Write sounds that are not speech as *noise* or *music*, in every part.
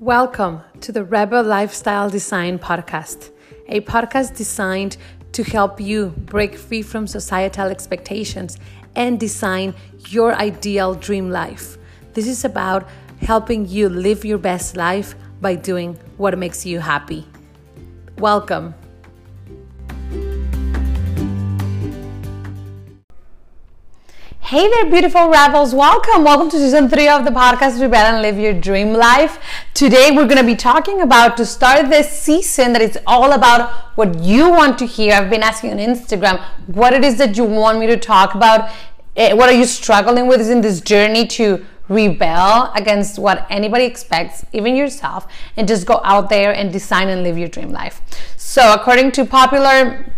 Welcome to the Rebel Lifestyle Design Podcast, a podcast designed to help you break free from societal expectations and design your ideal dream life. This is about helping you live your best life by doing what makes you happy. Welcome. Hey there, beautiful rebels. Welcome. Welcome to season three of the podcast Rebel and Live Your Dream Life. Today, we're going to be talking about to start this season that it's all about what you want to hear. I've been asking on Instagram what it is that you want me to talk about. Eh, what are you struggling with in this journey to rebel against what anybody expects, even yourself, and just go out there and design and live your dream life. So, according to popular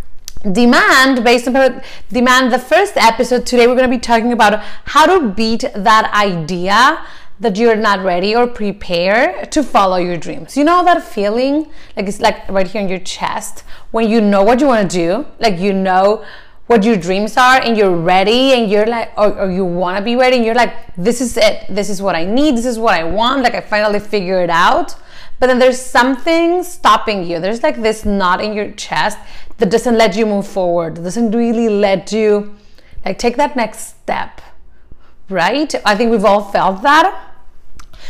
demand based on demand the first episode today we're going to be talking about how to beat that idea that you're not ready or prepared to follow your dreams. You know that feeling? Like it's like right here in your chest when you know what you want to do like you know what your dreams are and you're ready and you're like or, or you want to be ready and you're like this is it. This is what i need. This is what i want. Like i finally figured it out. But then there's something stopping you. There's like this knot in your chest that doesn't let you move forward, doesn't really let you like take that next step, right? I think we've all felt that.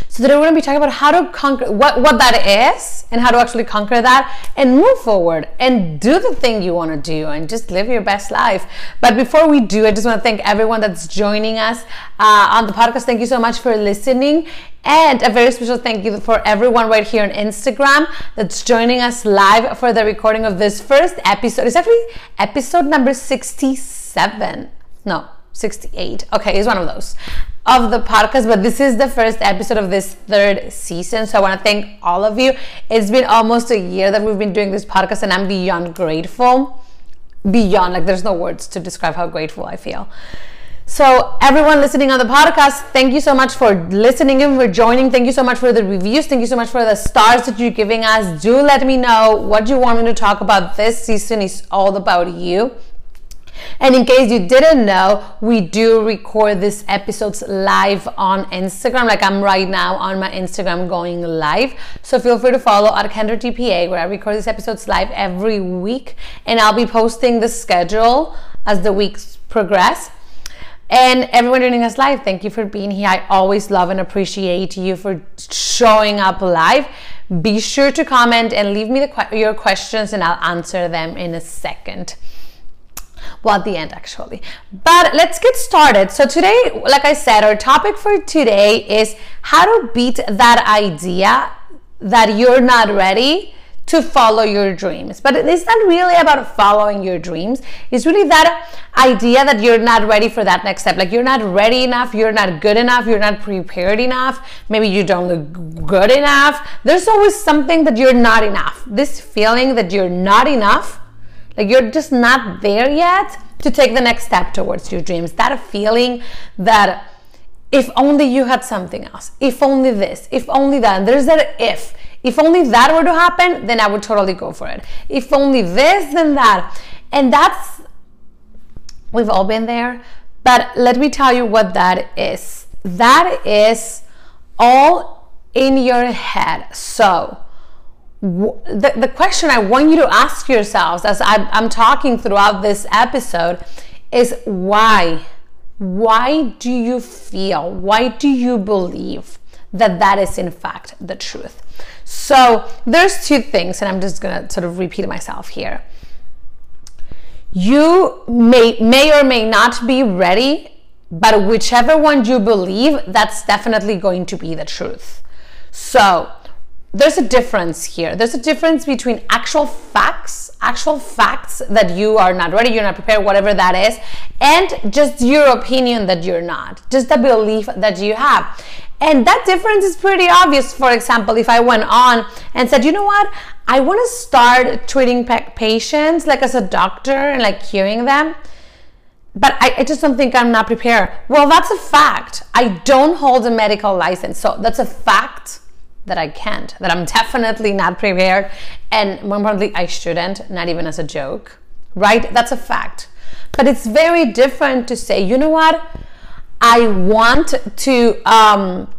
So today we're going to be talking about how to conquer what, what that is and how to actually conquer that and move forward and do the thing you want to do and just live your best life. But before we do, I just want to thank everyone that's joining us uh, on the podcast. Thank you so much for listening. And a very special thank you for everyone right here on Instagram that's joining us live for the recording of this first episode. It's actually episode number 67. No, 68. Okay, it's one of those of the podcast, but this is the first episode of this third season. So I want to thank all of you. It's been almost a year that we've been doing this podcast, and I'm beyond grateful. Beyond, like, there's no words to describe how grateful I feel. So, everyone listening on the podcast, thank you so much for listening and for joining. Thank you so much for the reviews. Thank you so much for the stars that you're giving us. Do let me know what you want me to talk about. This season is all about you. And in case you didn't know, we do record these episodes live on Instagram. Like I'm right now on my Instagram going live. So feel free to follow at Kendra TPA where I record these episodes live every week. And I'll be posting the schedule as the weeks progress. And everyone joining us live, thank you for being here. I always love and appreciate you for showing up live. Be sure to comment and leave me your questions, and I'll answer them in a second. Well, at the end, actually. But let's get started. So, today, like I said, our topic for today is how to beat that idea that you're not ready to follow your dreams. But it's not really about following your dreams. It's really that idea that you're not ready for that next step. Like you're not ready enough, you're not good enough, you're not prepared enough, maybe you don't look good enough. There's always something that you're not enough. This feeling that you're not enough, like you're just not there yet to take the next step towards your dreams. That feeling that if only you had something else, if only this, if only that, there's that if if only that were to happen, then I would totally go for it. If only this, then that. And that's, we've all been there. But let me tell you what that is. That is all in your head. So, the, the question I want you to ask yourselves as I'm, I'm talking throughout this episode is why? Why do you feel? Why do you believe that that is in fact the truth? So there's two things, and I'm just gonna sort of repeat myself here. You may may or may not be ready, but whichever one you believe, that's definitely going to be the truth. So there's a difference here. There's a difference between actual facts, actual facts that you are not ready, you're not prepared, whatever that is, and just your opinion that you're not, just the belief that you have. And that difference is pretty obvious. For example, if I went on and said, you know what, I want to start treating patients like as a doctor and like curing them, but I, I, just don't think I'm not prepared. Well, that's a fact. I don't hold a medical license. So that's a fact that I can't, that I'm definitely not prepared. And more importantly, I shouldn't, not even as a joke, right? That's a fact. But it's very different to say, you know what? I want to um,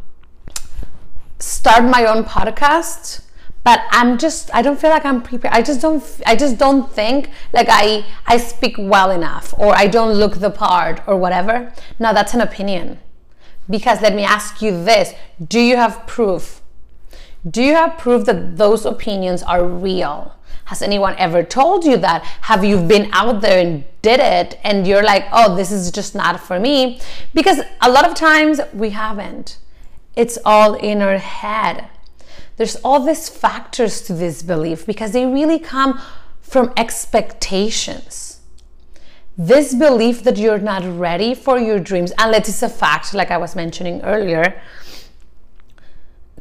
start my own podcast but i'm just i don't feel like i'm prepared i just don't i just don't think like i i speak well enough or i don't look the part or whatever now that's an opinion because let me ask you this do you have proof do you have proof that those opinions are real? Has anyone ever told you that? Have you been out there and did it and you're like oh this is just not for me? Because a lot of times we haven't. It's all in our head. There's all these factors to this belief because they really come from expectations. This belief that you're not ready for your dreams, unless it's a fact, like I was mentioning earlier,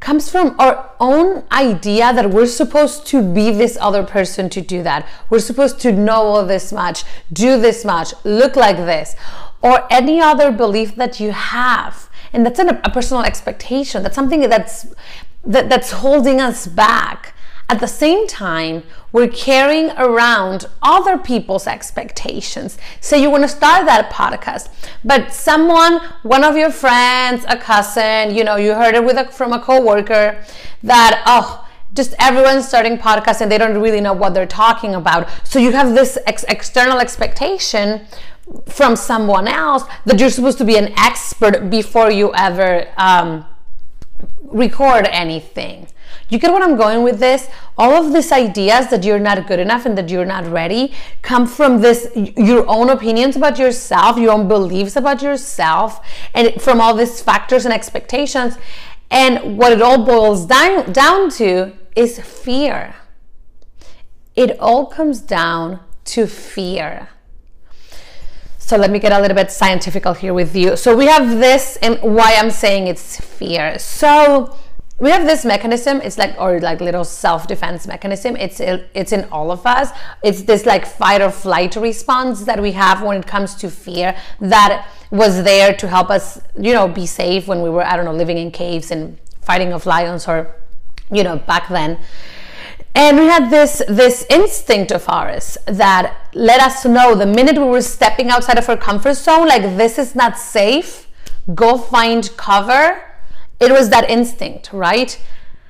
comes from our own idea that we're supposed to be this other person to do that. We're supposed to know all this much, do this much, look like this, or any other belief that you have. And that's a personal expectation. That's something that's that, that's holding us back. At the same time, we're carrying around other people's expectations. Say you want to start that podcast, but someone, one of your friends, a cousin, you know, you heard it with a, from a coworker that, oh, just everyone's starting podcasts and they don't really know what they're talking about. So you have this ex- external expectation from someone else that you're supposed to be an expert before you ever um, record anything. You get what I'm going with this? All of these ideas that you're not good enough and that you're not ready come from this your own opinions about yourself, your own beliefs about yourself, and from all these factors and expectations. And what it all boils down, down to is fear. It all comes down to fear. So let me get a little bit scientific here with you. So we have this, and why I'm saying it's fear. So we have this mechanism. It's like or like little self-defense mechanism. It's it's in all of us. It's this like fight or flight response that we have when it comes to fear that was there to help us, you know, be safe when we were I don't know living in caves and fighting off lions or you know back then and we had this this instinct of ours that let us know the minute we were stepping outside of our comfort zone like this is not safe go find cover it was that instinct right?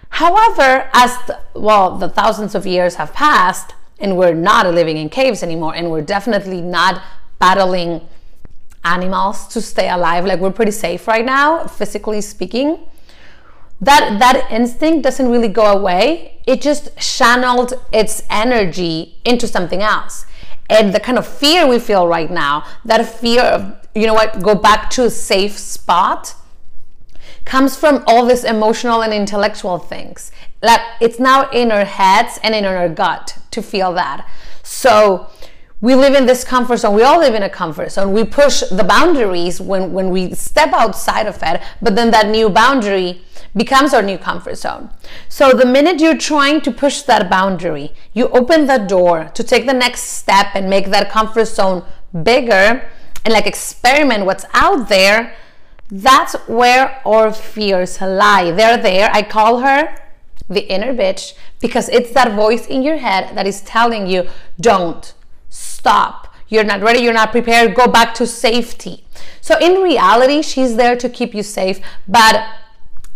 However as the, well the thousands of years have passed and we're not living in caves anymore and we're definitely not battling animals to stay alive like we're pretty safe right now physically speaking that that instinct doesn't really go away. It just channeled its energy into something else. And the kind of fear we feel right now that fear of you know what go back to a safe spot comes from all this emotional and intellectual things. Like it's now in our heads and in our gut to feel that. So we live in this comfort zone. We all live in a comfort zone. We push the boundaries when when we step outside of it but then that new boundary becomes our new comfort zone. So the minute you're trying to push that boundary, you open the door to take the next step and make that comfort zone bigger and like experiment what's out there, that's where our fears lie. They're there. I call her the inner bitch because it's that voice in your head that is telling you, don't stop. You're not ready, you're not prepared, go back to safety. So in reality, she's there to keep you safe, but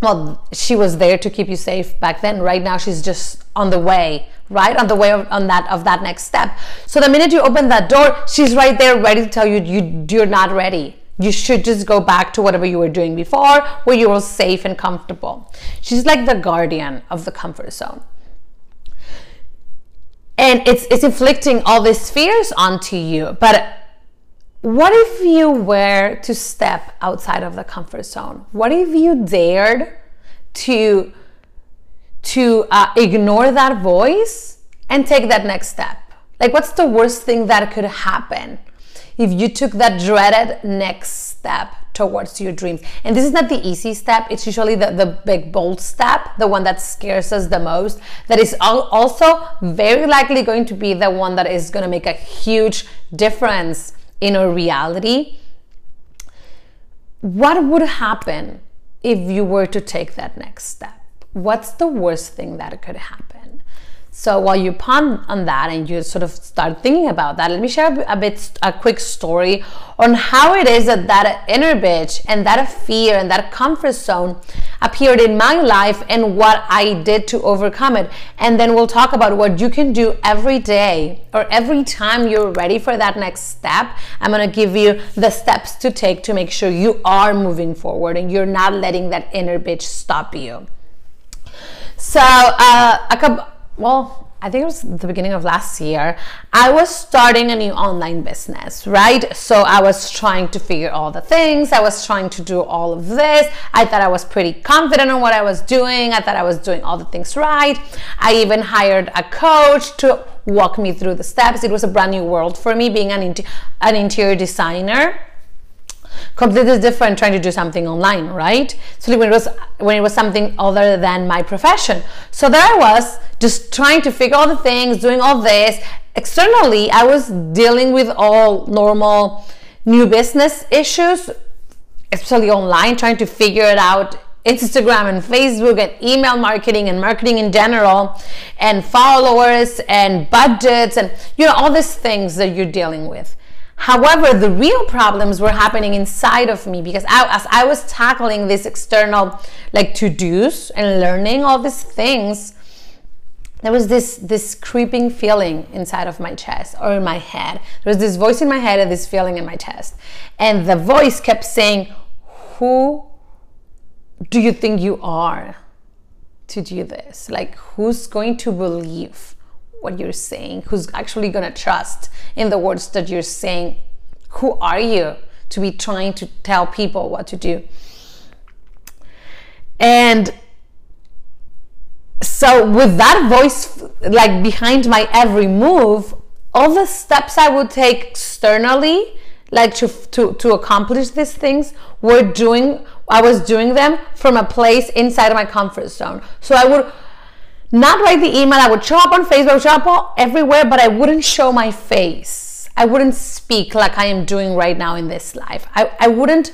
well she was there to keep you safe back then right now she's just on the way right on the way of, on that of that next step so the minute you open that door she's right there ready to tell you you you're not ready you should just go back to whatever you were doing before where you were safe and comfortable she's like the guardian of the comfort zone and it's it's inflicting all these fears onto you but what if you were to step outside of the comfort zone? What if you dared to to uh, ignore that voice and take that next step? Like, what's the worst thing that could happen if you took that dreaded next step towards your dreams? And this is not the easy step, it's usually the, the big, bold step, the one that scares us the most, that is also very likely going to be the one that is going to make a huge difference in our reality, what would happen if you were to take that next step? What's the worst thing that could happen? So while you ponder on that and you sort of start thinking about that, let me share a bit, a quick story on how it is that that inner bitch and that fear and that comfort zone appeared in my life and what I did to overcome it. And then we'll talk about what you can do every day or every time you're ready for that next step. I'm going to give you the steps to take to make sure you are moving forward and you're not letting that inner bitch stop you. So, uh, a couple well, I think it was the beginning of last year, I was starting a new online business, right? So I was trying to figure all the things. I was trying to do all of this. I thought I was pretty confident on what I was doing. I thought I was doing all the things right. I even hired a coach to walk me through the steps. It was a brand new world for me being an, an interior designer completely different trying to do something online, right? So when it was when it was something other than my profession. So there I was, just trying to figure all the things, doing all this. Externally, I was dealing with all normal new business issues, especially online, trying to figure it out Instagram and Facebook and email marketing and marketing in general and followers and budgets and you know all these things that you're dealing with. However, the real problems were happening inside of me because I, as I was tackling this external like to-dos and learning all these things, there was this this creeping feeling inside of my chest or in my head. There was this voice in my head and this feeling in my chest. And the voice kept saying, Who do you think you are to do this? Like who's going to believe what you're saying? Who's actually gonna trust in the words that you're saying. Who are you to be trying to tell people what to do? And so, with that voice like behind my every move, all the steps I would take externally, like to, to, to accomplish these things, were doing, I was doing them from a place inside of my comfort zone. So, I would not write the email. I would show up on Facebook, show up everywhere, but I wouldn't show my face. I wouldn't speak like I am doing right now in this life. I, I wouldn't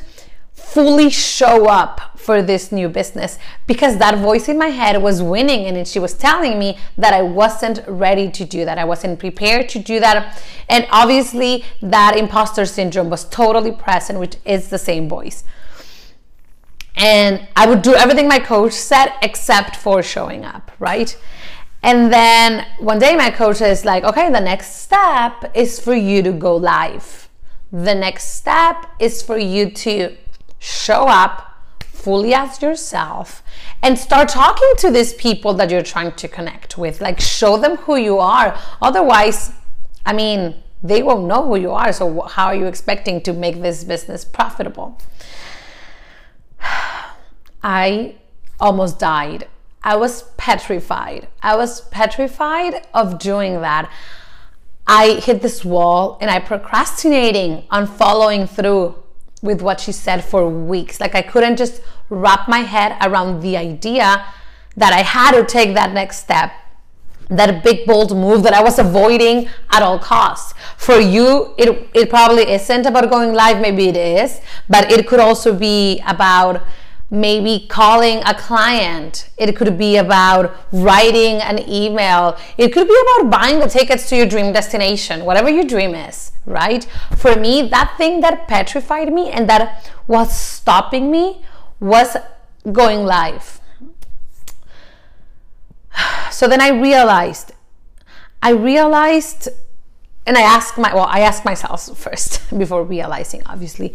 fully show up for this new business because that voice in my head was winning and she was telling me that I wasn't ready to do that. I wasn't prepared to do that. And obviously, that imposter syndrome was totally present, which is the same voice and I would do everything my coach said except for showing up, right? And then one day my coach is like, okay, the next step is for you to go live. The next step is for you to show up fully as yourself and start talking to these people that you're trying to connect with. Like, show them who you are. Otherwise, I mean, they won't know who you are. So, how are you expecting to make this business profitable? I almost died. I was petrified. I was petrified of doing that. I hit this wall and I procrastinating on following through with what she said for weeks. Like I couldn't just wrap my head around the idea that I had to take that next step. That big bold move that I was avoiding at all costs. For you, it, it probably isn't about going live, maybe it is, but it could also be about maybe calling a client. It could be about writing an email. It could be about buying the tickets to your dream destination, whatever your dream is, right? For me, that thing that petrified me and that was stopping me was going live. *sighs* So then I realized, I realized, and I asked my, well, I asked myself *laughs* first before realizing, obviously.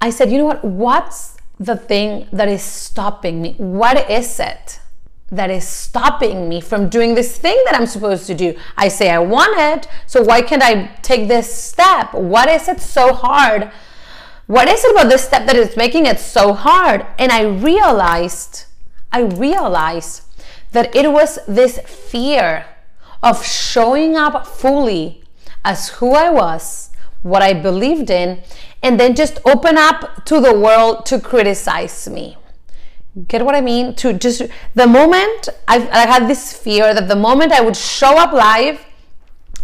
I said, you know what? What's the thing that is stopping me? What is it that is stopping me from doing this thing that I'm supposed to do? I say I want it, so why can't I take this step? What is it so hard? What is it about this step that is making it so hard? And I realized, I realized that it was this fear of showing up fully as who I was, what I believed in, and then just open up to the world to criticize me. Get what I mean? To just the moment I, I had this fear that the moment I would show up live,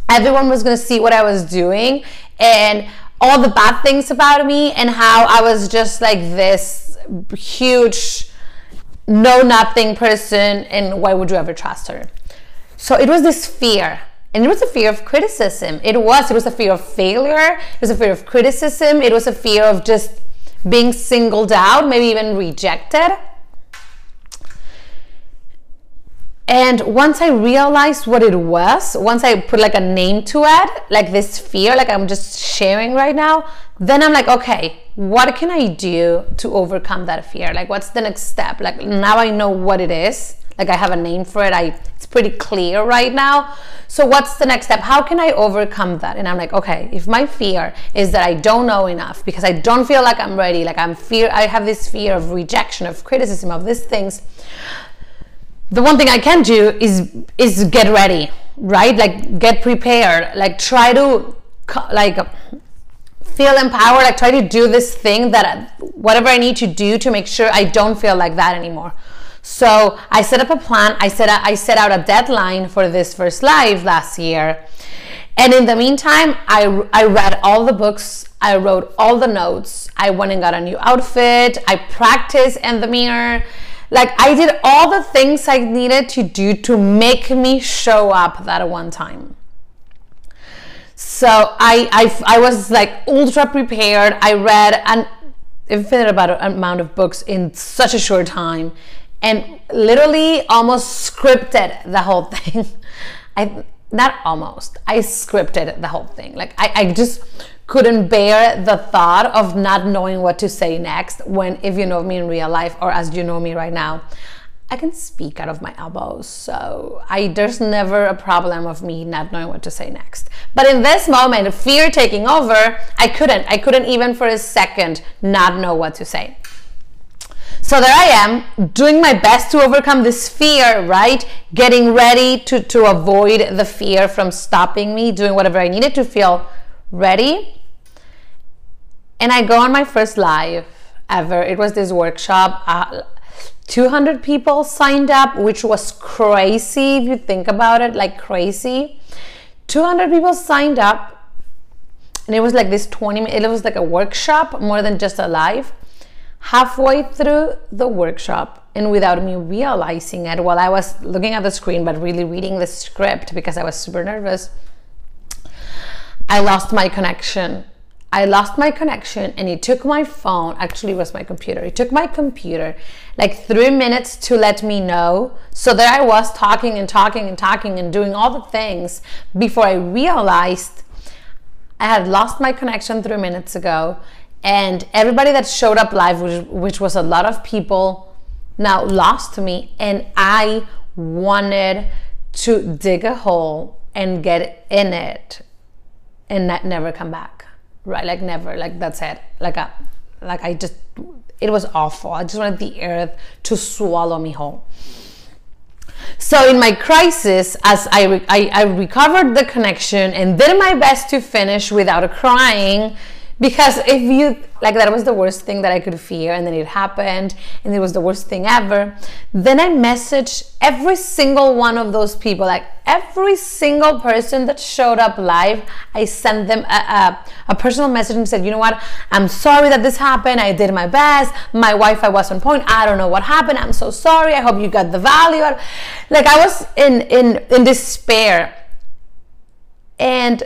everyone was to see what I was doing and all the bad things about me and how I was just like this huge know nothing person and why would you ever trust her? So it was this fear. And it was a fear of criticism. It was. It was a fear of failure. It was a fear of criticism. It was a fear of just being singled out, maybe even rejected. And once I realized what it was, once I put like a name to it, like this fear, like I'm just sharing right now, then I'm like, okay, what can I do to overcome that fear? Like, what's the next step? Like, now I know what it is. Like, I have a name for it. I it's pretty clear right now. So, what's the next step? How can I overcome that? And I'm like, okay, if my fear is that I don't know enough because I don't feel like I'm ready, like I'm fear, I have this fear of rejection, of criticism, of these things. The one thing I can do is is get ready, right? Like, get prepared. Like, try to like feel empowered like try to do this thing that whatever i need to do to make sure i don't feel like that anymore so i set up a plan. I set i set out a deadline for this first live last year. And in the meantime i i read all the books. I wrote all the notes. I went and got a new outfit. I practiced in the mirror. Like i did all the things i needed to do to make me show up that one time. So I, I, I was like ultra prepared. I read an infinite amount of books in such a short time and literally almost scripted the whole thing. *laughs* I not almost. I scripted the whole thing. Like I, I just couldn't bear the thought of not knowing what to say next when if you know me in real life or as you know me right now I can speak out of my elbows, so I there's never a problem of me not knowing what to say next. But in this moment, fear taking over, I couldn't. I couldn't even for a second not know what to say. So there I am, doing my best to overcome this fear, right? Getting ready to, to avoid the fear from stopping me, doing whatever I needed to feel ready. And I go on my first live ever. It was this workshop. Uh, 200 people signed up, which was crazy if you think about it, like crazy. 200 people signed up, and it was like this 20 it was like a workshop more than just a live. Halfway through the workshop, and without me realizing it, while I was looking at the screen but really reading the script because I was super nervous, I lost my connection I lost my connection and he took my phone, actually, it was my computer. He took my computer like three minutes to let me know. So that I was talking and talking and talking and doing all the things before I realized I had lost my connection three minutes ago. And everybody that showed up live, which, which was a lot of people, now lost me. And I wanted to dig a hole and get in it and not, never come back. Right? Like never. Like that's it. Like a like i just it was awful. I just wanted the earth to swallow me whole. So in my crisis as I, re- I, I recovered the connection and did my best to finish without crying because if you like that was the worst thing that i could fear and then it happened and it was the worst thing ever then i messaged every single one of those people. Like every single person that showed up live i sent them a, a, a personal message and said you know what? I'm sorry that this happened. I did my best. My wi-fi was on point. I don't know what happened. I'm so sorry. I hope you got the value. Like i was in in in despair. And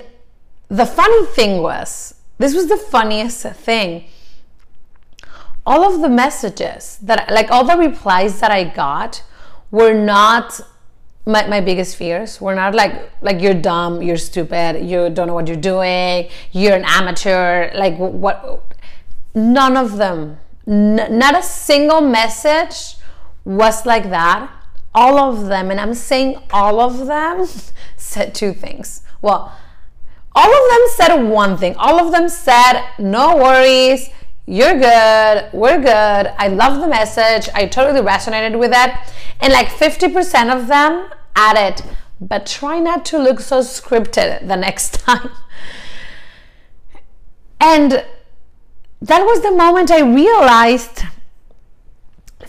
the funny thing was this was the funniest thing. All of the messages that, like all the replies that I got, were not my, my biggest fears. Were not like like you're dumb, you're stupid, you don't know what you're doing, you're an amateur. Like what? None of them. N- not a single message was like that. All of them, and I'm saying all of them, *laughs* said two things. Well, all of them said one thing. All of them said, no worries, you're good, we're good. I love the message. I totally resonated with it. And like 50% of them added, but try not to look so scripted the next *laughs* time. And that was the moment I realized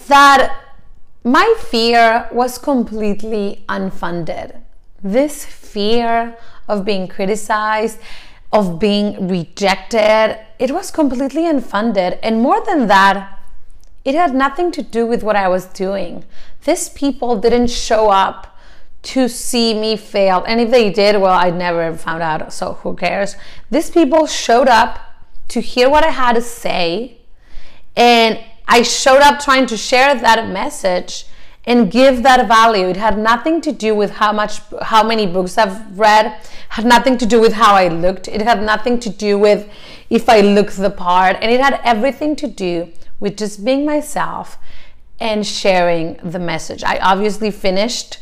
that my fear was completely unfunded. This fear of being criticized, of being rejected. It was completely unfunded. And more than that, it had nothing to do with what I was doing. These people didn't show up to see me fail. And if they did, well, I never found out, so who cares? These people showed up to hear what I had to say, and I showed up trying to share that message and give that value. It had nothing to do with how much how many books I've read, had nothing to do with how I looked. It had nothing to do with if I looked the part, and it had everything to do with just being myself and sharing the message. I obviously finished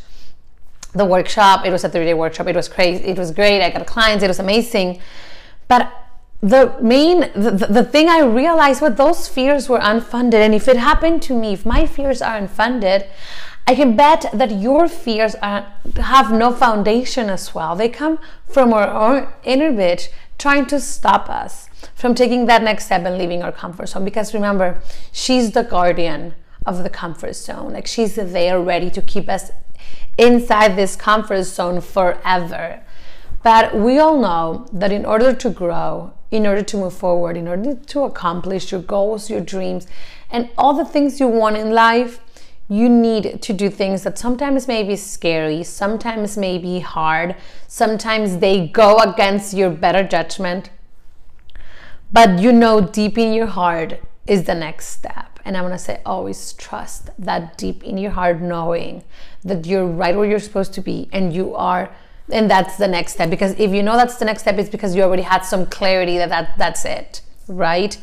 the workshop. It was a three day workshop. It was crazy. It was great. I got clients. It was amazing. But the main, the, the thing I realized was those fears were unfunded. And if it happened to me, if my fears are unfunded, I can bet that your fears are, have no foundation as well. They come from our own inner bitch trying to stop us from taking that next step and leaving our comfort zone. Because remember, she's the guardian of the comfort zone. Like she's there ready to keep us inside this comfort zone forever. But we all know that in order to grow, in order to move forward, in order to accomplish your goals, your dreams, and all the things you want in life, you need to do things that sometimes may be scary, sometimes may be hard, sometimes they go against your better judgment. But you know deep in your heart is the next step. And I want to say, always trust that deep in your heart, knowing that you're right where you're supposed to be and you are, and that's the next step. Because if you know that's the next step, it's because you already had some clarity that, that that's it, right?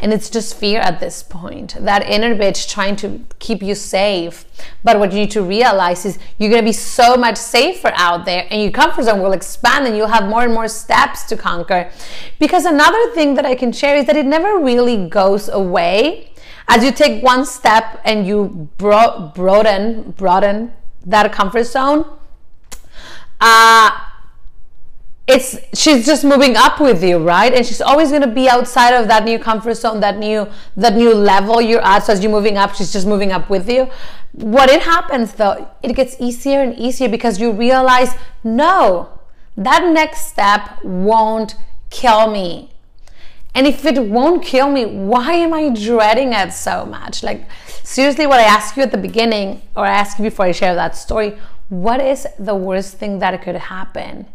And it's just fear at this point. That inner bitch trying to keep you safe. But what you need to realize is you're going to be so much safer out there and your comfort zone will expand and you'll have more and more steps to conquer. Because another thing that I can share is that it never really goes away. As you take one step and you bro- broaden, broaden that comfort zone, uh, it's she's just moving up with you right? And she's always going to be outside of that new comfort zone that new that new level you're at. So as you're moving up she's just moving up with you. What it happens though it gets easier and easier because you realize no that next step won't kill me. And if it won't kill me why am i dreading it so much? Like seriously what i asked you at the beginning or i asked you before i share that story what is the worst thing that could happen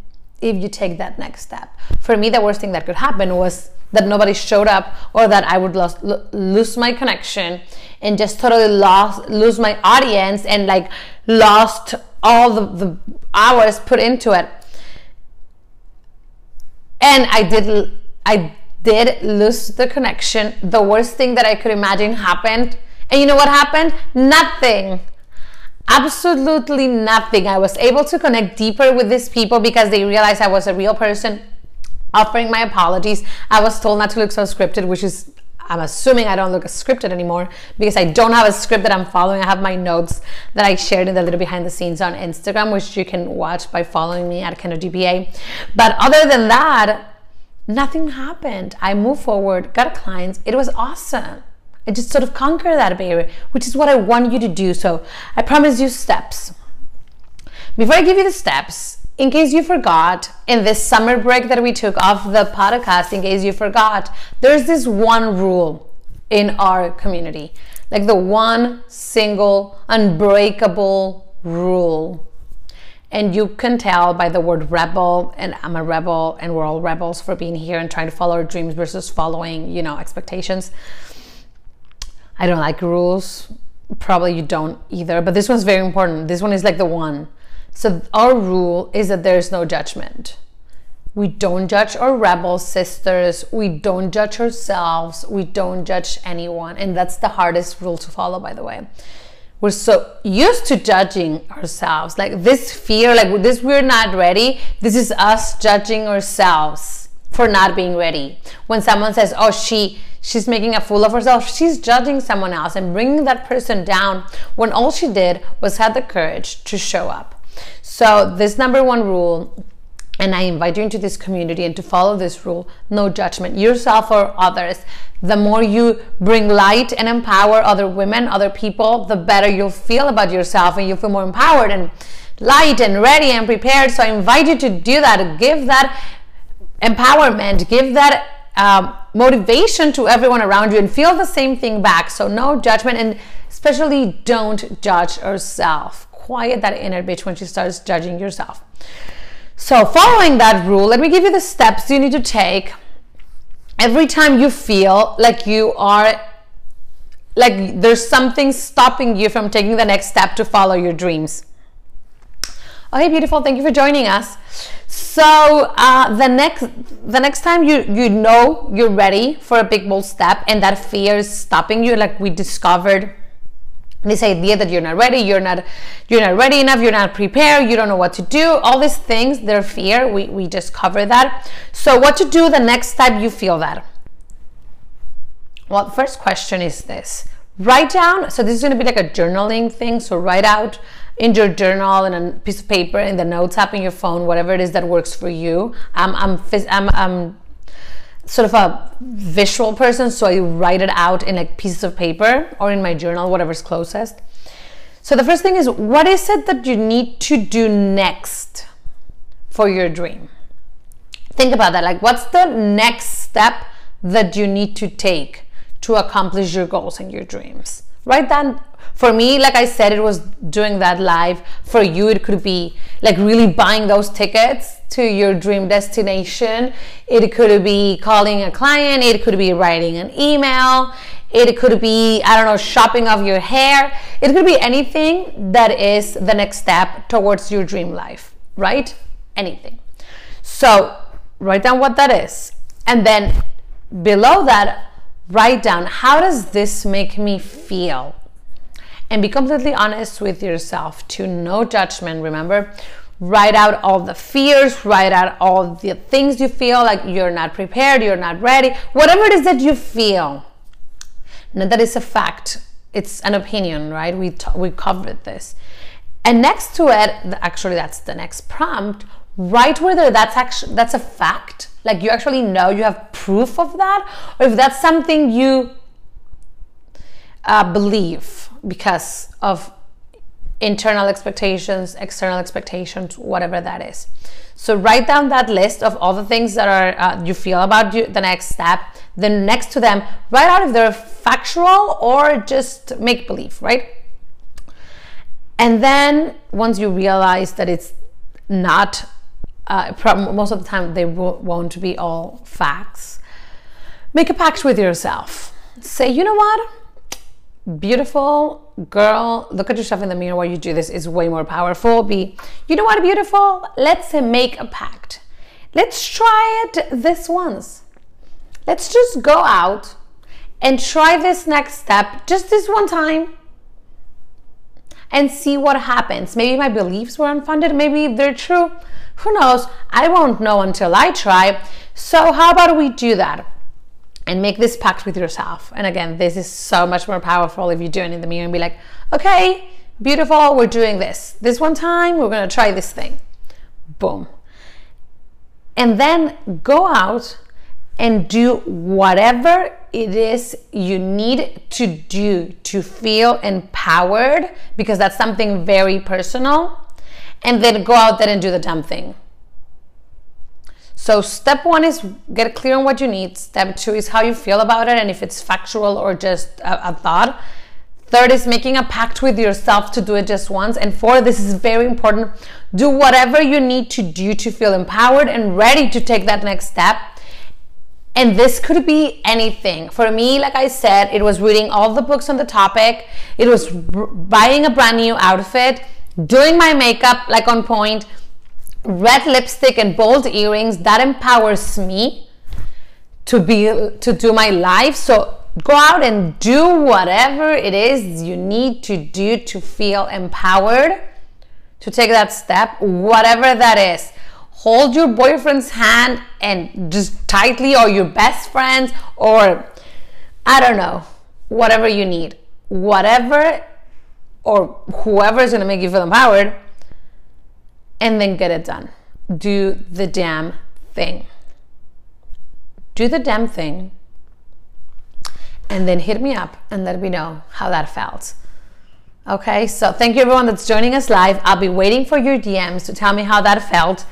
if you take that next step. For me, the worst thing that could happen was that nobody showed up or that I would lose, lose my connection and just totally lost lose my audience and like lost all the, the hours put into it. And I did I did lose the connection. The worst thing that I could imagine happened. And you know what happened? Nothing absolutely nothing. I was able to connect deeper with these people because they realized I was a real person offering my apologies. I was told not to look so scripted, which is I'm assuming I don't look scripted anymore because I don't have a script that I'm following. I have my notes that I shared in the little behind the scenes on Instagram, which you can watch by following me at Kendra GPA. But other than that, nothing happened. I moved forward, got clients. It was awesome and just sort of conquer that barrier, which is what I want you to do. So I promise you steps. Before I give you the steps, in case you forgot, in this summer break that we took off the podcast, in case you forgot, there's this one rule in our community like the one single unbreakable rule. And you can tell by the word rebel, and I'm a rebel, and we're all rebels for being here and trying to follow our dreams versus following, you know, expectations. I don't like rules. Probably you don't either, but this one's very important. This one is like the one. So, our rule is that there's no judgment. We don't judge our rebel sisters. We don't judge ourselves. We don't judge anyone. And that's the hardest rule to follow, by the way. We're so used to judging ourselves. Like this fear, like this, we're not ready. This is us judging ourselves for not being ready. When someone says, oh, she, she's making a fool of herself. She's judging someone else and bringing that person down when all she did was had the courage to show up. So, this number one rule, and I invite you into this community and to follow this rule no judgment, yourself or others. The more you bring light and empower other women, other people, the better you'll feel about yourself and you'll feel more empowered and light and ready and prepared. So, I invite you to do that. Give that empowerment, give that um, motivation to everyone around you and feel the same thing back. So, no judgment, and especially don't judge yourself. quiet that inner bitch when she starts judging yourself. So, following that rule, let me give you the steps you need to take every time you feel like you are like there's something stopping you from taking the next step to follow your dreams. Okay, beautiful. Thank you for joining us. So uh, the next the next time you you know you're ready for a big bold step and that fear is stopping you, like we discovered this idea that you're not ready, you're not you're not ready enough, you're not prepared, you don't know what to do. All these things, they're fear. We we just covered that. So what to do the next time you feel that? Well, first question is this. Write down, so this is to be like a journaling thing. So write out in your journal and a piece of paper in the notes app in your phone, whatever it is that works for you. I'm, I'm, I'm, I'm sort of a visual person, so I write it out in like pieces of paper or in my journal, whatever's closest. So the first thing is, what is it that you need to do next for your dream? Think about that. Like, what's the next step that you need to take to accomplish your goals and your dreams? Write that for me like i said it was doing that live. For you it could be like really buying those tickets to your dream destination. It could be calling a client. It could be writing an email. It could be i don't know shopping off your hair. It could be anything that is the next step towards your dream life right? Anything. So write down what that is. And then below that write down how does this make me feel? And be completely honest with yourself to no judgment remember? Write out all the fears write out all the things you feel like you're not prepared you're not ready whatever it is that you feel. Now that is a fact. It's an opinion right? We t- we covered this. And next to it actually that's the next prompt. Write whether that's actually that's a fact like you actually know you have proof of that or if that's something you uh, believe because of internal expectations, external expectations, whatever that is. So write down that list of all the things that are uh, you feel about you, the next step. Then next to them, write out if they're factual or just make believe, right? And then once you realize that it's not, uh, most of the time they won't be all facts. Make a pact with yourself. Say, you know what? beautiful girl look at yourself in the mirror. While you do this is way more powerful. Be you know what beautiful? Let's make a pact. Let's try it this once. Let's just go out and try this next step just this one time and see what happens. Maybe my beliefs were unfounded. Maybe they're true who knows i won't know until i try so how about we do that and make this pact with yourself. And again, this is so much more powerful if you do it in the mirror and be like, okay, beautiful, we're doing this. This one time, we're gonna try this thing. Boom. And then go out and do whatever it is you need to do to feel empowered, because that's something very personal. And then go out there and do the damn thing. So, step one is get clear on what you need. Step two is how you feel about it and if it's factual or just a, a thought. Third is making a pact with yourself to do it just once. And four, this is very important. Do whatever you need to do to feel empowered and ready to take that next step. And this could be anything. For me, like I said, it was reading all the books on the topic, it was buying a brand new outfit, doing my makeup like on point red lipstick and bold earrings that empowers me to be to do my life. So go out and do whatever it is you need to do to feel empowered to take that step whatever that is. Hold your boyfriend's hand and just tightly or your best friends or i don't know whatever you need. Whatever or whoever is going to make you feel empowered and then get it done. Do the damn thing. Do the damn thing and then hit me up and let me know how that felt. Okay, so thank you everyone that's joining us live. I'll be waiting for your DMs to tell me how that felt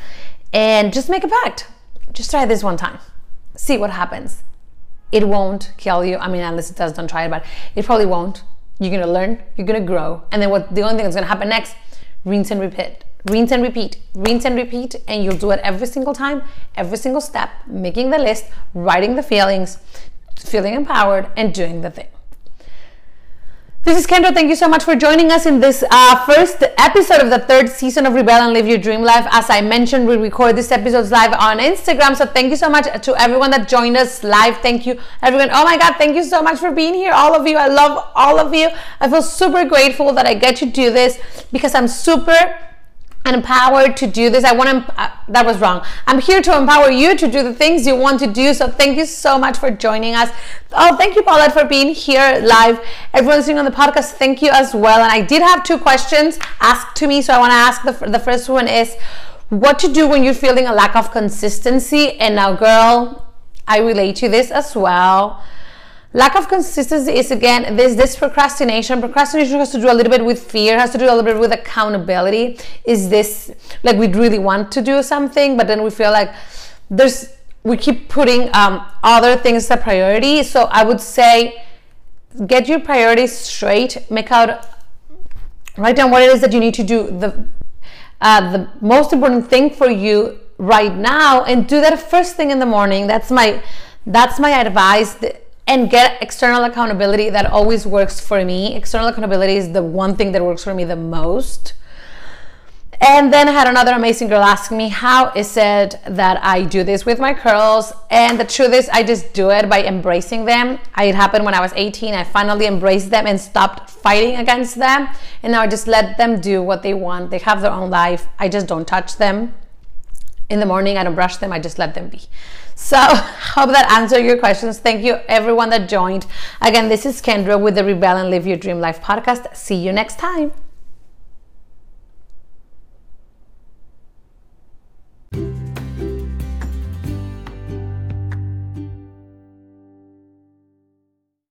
and just make a pact. Just try this one time. See what happens. It won't kill you. I mean, unless it does, don't try it, but it probably won't. You're gonna learn, you're gonna grow, and then what the only thing that's gonna happen next rinse and repeat. Rinse and repeat. Rinse and repeat and you'll do it every single time every single step making the list writing the feelings feeling empowered and doing the thing this is Kendra. Thank you so much for joining us in this uh, first episode of the third season of Rebel and Live Your Dream Life. As I mentioned, we record these episodes live on Instagram. So thank you so much to everyone that joined us live. Thank you, everyone. Oh my God, thank you so much for being here, all of you. I love all of you. I feel super grateful that I get to do this because I'm super and empowered to do this. I want to, uh, that was wrong. I'm here to empower you to do the things you want to do. So thank you so much for joining us. Oh, thank you, Paulette, for being here live. Everyone listening on the podcast, thank you as well. And I did have two questions asked to me. So I want to ask the, the first one is what to do when you're feeling a lack of consistency. And now, girl, I relate to this as well lack of consistency is again this this procrastination. Procrastination has to do a little bit with fear has to do a little bit with accountability. Is this like we really want to do something but then we feel like there's we keep putting um, other things as a priority. So i would say get your priorities straight. Make out write down what it is that you need to do. The uh, the most important thing for you right now and do that first thing in the morning. That's my that's my advice and get external accountability that always works for me. External accountability is the one thing that works for me the most. And then I had another amazing girl ask me, How is it that I do this with my curls? And the truth is, I just do it by embracing them. It happened when I was 18. I finally embraced them and stopped fighting against them. And now I just let them do what they want. They have their own life. I just don't touch them. In the morning, I don't brush them, I just let them be. So *laughs* hope that answered your questions. Thank you everyone that joined. Again, this is Kendra with the Rebel and Live Your Dream Life podcast. See you next time.